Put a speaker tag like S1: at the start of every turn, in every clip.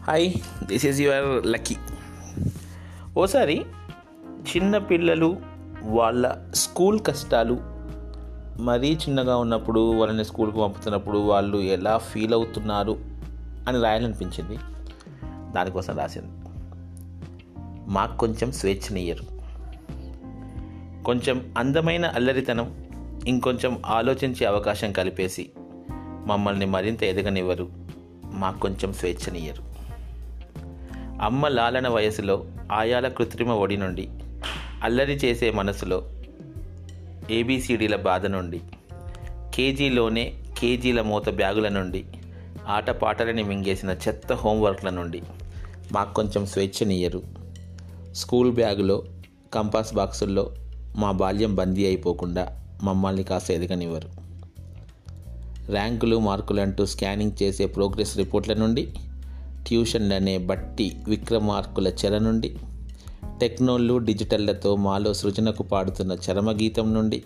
S1: Hi this is your Lucky. ఓసారి చిన్న పిల్లలు వాళ్ళ స్కూల్ కష్టాలు మరీ చిన్నగా ఉన్నప్పుడు వాళ్ళని స్కూల్కి పంపుతున్నప్పుడు వాళ్ళు ఎలా ఫీల్ అవుతున్నారు అని రాయాలనిపించింది. దానికోసం రాసింది. మాకు కొంచెం స్వేచ్ఛనీయరు. కొంచెం అందమైన అల్లరితనం ఇంకొంచెం ఆలోచించే అవకాశం కలిపేసి మమ్మల్ని మరింత ఎదగనివ్వరు. మాకు కొంచెం స్వేచ్ఛనీయరు. అమ్మ లాలన వయసులో ఆయాల కృత్రిమ ఒడి నుండి అల్లరి చేసే మనసులో ఏబీసీడీల బాధ నుండి కేజీలోనే కేజీల మూత బ్యాగుల నుండి ఆటపాటలని మింగేసిన చెత్త హోంవర్క్ల నుండి మాకు కొంచెం స్వేచ్ఛనీయరు. స్కూల్ బ్యాగులో కంపాస్ బాక్సుల్లో మా బాల్యం బందీ అయిపోకుండా మమ్మల్ని కాస్త ఎదగనివ్వరు. ర్యాంకులు మార్కులు అంటూ స్కానింగ్ చేసే ప్రోగ్రెస్ రిపోర్ట్ల నుండి ట్యూషన్లనే బట్టి విక్రమార్కుల చెర నుండి టెక్నోళ్ళు డిజిటళ్ళతో మాలో సృజనకు పాడుతున్న చరమగీతం నుండి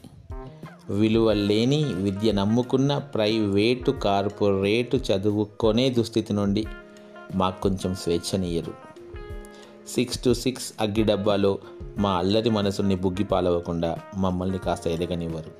S1: విలువ లేని విద్య నమ్ముకున్న ప్రైవేటు కార్పొరేటు చదువుకొనే దుస్థితి నుండి మాకు కొంచెం స్వేచ్ఛనీయరు సిక్స్ టు సిక్స్ అగ్గి డబ్బాలో మా అల్లరి మనసుల్ని బుగ్గి పాలవకుండా మమ్మల్ని కాస్త ఎదగనివ్వరు.